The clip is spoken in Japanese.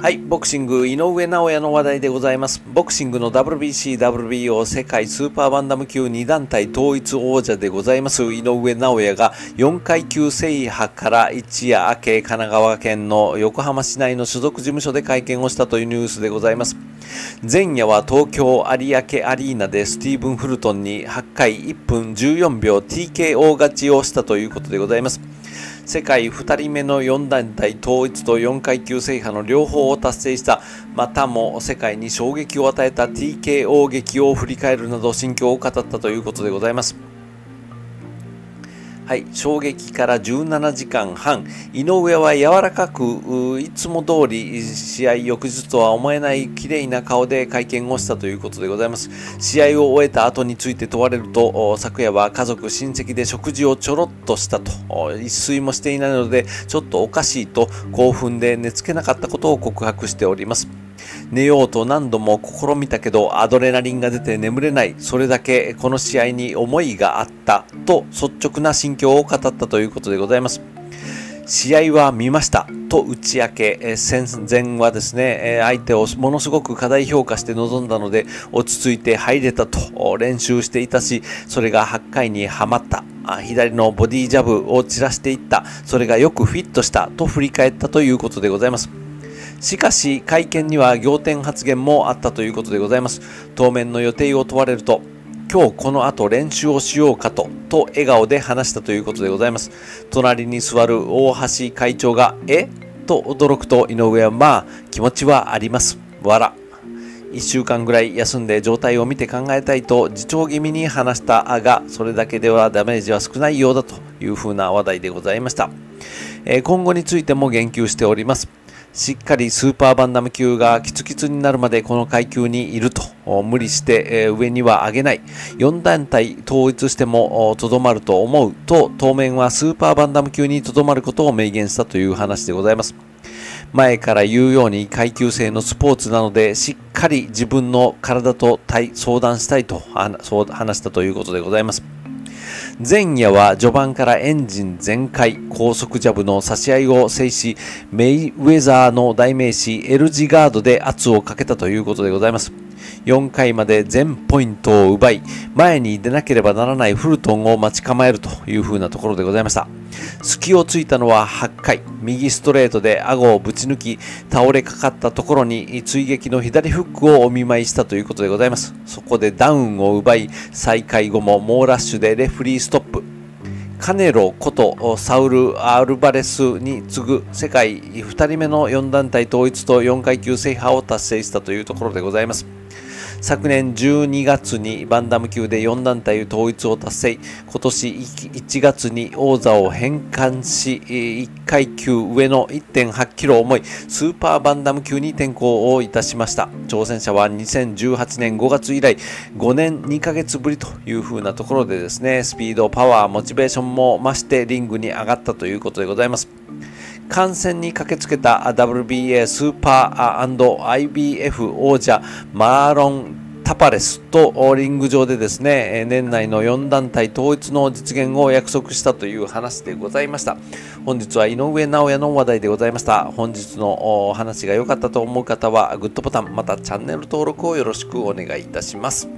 はい、ボクシング井上尚弥の話題でございます。ボクシングの WBC、WBO 世界スーパーバンダム級2団体統一王者でございます井上尚弥が4階級制覇から一夜明け神奈川県の横浜市内の所属事務所で会見をしたというニュースでございます。前夜は東京有明アリーナでスティーブン・フルトンに8回1分14秒 TKO 勝ちをしたということでございます。世界2人目の4団体統一と4階級制覇の両方を達成したまたも世界に衝撃を与えた TKO 劇を振り返るなど心境を語ったということでございます。はい、衝撃から17時間半、井上は柔らかく、いつも通り試合翌日とは思えない綺麗な顔で会見をしたということでございます。試合を終えた後について問われると、昨夜は家族、親戚で食事をちょろっとしたと、一睡もしていないので、ちょっとおかしいと興奮で寝つけなかったことを告白しております。寝ようと何度も試みたけどアドレナリンが出て眠れない。それだけこの試合に思いがあったと率直な心境を語ったということでございます。試合は見ましたと打ち明け、戦前はですね、相手をものすごく過大評価して臨んだので、落ち着いて入れたと練習していたし、それが8回にはまった。左のボディジャブを散らしていった。それがよくフィットしたと振り返ったということでございます。しかし会見には仰天発言もあったということでございます。当面の予定を問われると今日この後練習をしようかとと笑顔で話したということでございます。隣に座る大橋会長がえ？と驚くと井上はまあ気持ちはあります。わら1週間ぐらい休んで状態を見て考えたいと自重気味に話したがそれだけではダメージは少ないようだというふうな話題でございました、え今後についても言及しております。しっかりスーパーバンダム級がキツキツになるまでこの階級にいると無理して、上には上げない。4団体統一してもとどまると思う。と当面はスーパーバンダム級にとどまることを明言したという話でございます。前から言うように階級制のスポーツなのでしっかり自分の体と相談したいと話したということでございます。前夜は序盤からエンジン全開、高速ジャブの差し合いを制し、メイウェザーの代名詞 L 字ガードで圧をかけたということでございます。4回まで全ポイントを奪い、前に出なければならないフルトンを待ち構えるという風なところでございました。隙をついたのは8回、右ストレートで顎をぶち抜き、倒れかかったところに追撃の左フックをお見舞いしたということでございます。そこでダウンを奪い、再開後も猛ラッシュでレフリーストップ。カネロことサウル・アルバレスに次ぐ世界2人目の4団体統一と4階級制覇を達成したというところでございます。昨年12月にバンダム級で4団体統一を達成。今年1月に王座を返還し1階級上の1.8キロ重いスーパーバンダム級に転向をいたしました。挑戦者は2018年5月以来5年2ヶ月ぶりというふうなところでですねスピードパワーモチベーションも増してリングに上がったということでございます。観戦に駆けつけた WBA スーパー &IBF 王者マーロン・タパレスとリング上でですね年内の4団体統一の実現を約束したという話でございました。本日は井上尚弥の話題でございました。本日のお話が良かったと思う方はグッドボタンまたチャンネル登録をよろしくお願いいたします。